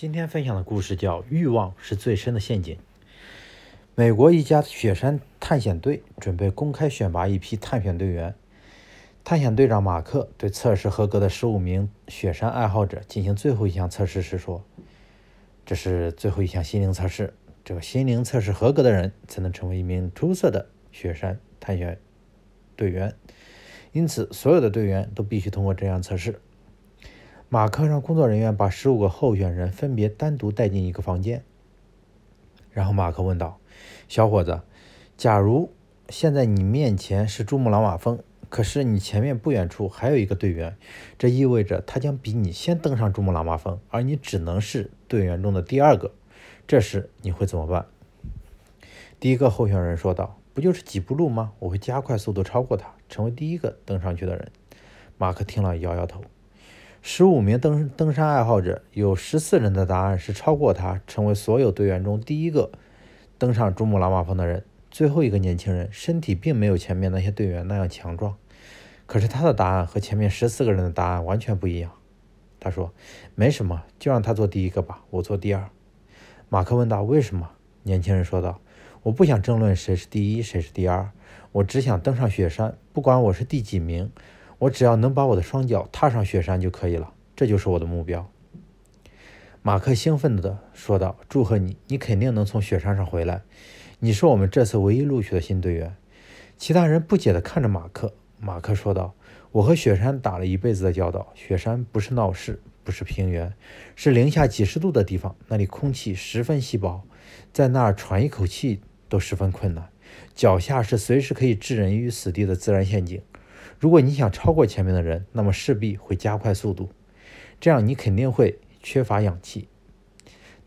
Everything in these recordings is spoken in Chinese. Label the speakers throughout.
Speaker 1: 今天分享的故事叫《欲望是最深的陷阱》。美国一家雪山探险队准备公开选拔一批探险队员。探险队长马克对测试合格的十五名雪山爱好者进行最后一项测试时说：“这是最后一项心灵测试，只有心灵测试合格的人才能成为一名出色的雪山探险队员。因此，所有的队员都必须通过这样测试。”马克让工作人员把十五个候选人分别单独带进一个房间，然后马克问道：“小伙子，假如现在你面前是珠穆朗玛峰，可是你前面不远处还有一个队员，这意味着他将比你先登上珠穆朗玛峰，而你只能是队员中的第二个。这时你会怎么办？”第一个候选人说道：“不就是几步路吗？我会加快速度超过他，成为第一个登上去的人。”马克听了摇摇头。十五名登登山爱好者有十四人的答案是超过他，成为所有队员中第一个登上珠穆朗玛峰的人。最后一个年轻人身体并没有前面那些队员那样强壮，可是他的答案和前面十四个人的答案完全不一样。他说：“没什么，就让他做第一个吧，我做第二。”马克问道：“为什么？”年轻人说道：“我不想争论谁是第一，谁是第二，我只想登上雪山，不管我是第几名。”我只要能把我的双脚踏上雪山就可以了，这就是我的目标。”马克兴奋地说道，“祝贺你，你肯定能从雪山上回来。你是我们这次唯一录取的新队员。”其他人不解地看着马克。马克说道：“我和雪山打了一辈子的交道，雪山不是闹市，不是平原，是零下几十度的地方，那里空气十分稀薄，在那儿喘一口气都十分困难，脚下是随时可以置人于死地的自然陷阱。”如果你想超过前面的人，那么势必会加快速度，这样你肯定会缺乏氧气，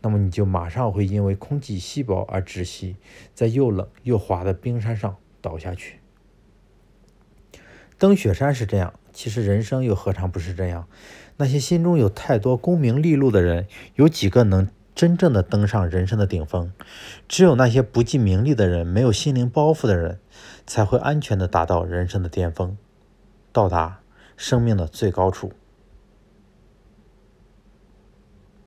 Speaker 1: 那么你就马上会因为空气稀薄而窒息，在又冷又滑的冰山上倒下去。登雪山是这样，其实人生又何尝不是这样？那些心中有太多功名利禄的人，有几个能真正的登上人生的顶峰？只有那些不计名利的人，没有心灵包袱的人，才会安全的达到人生的巅峰。到达生命的最高处。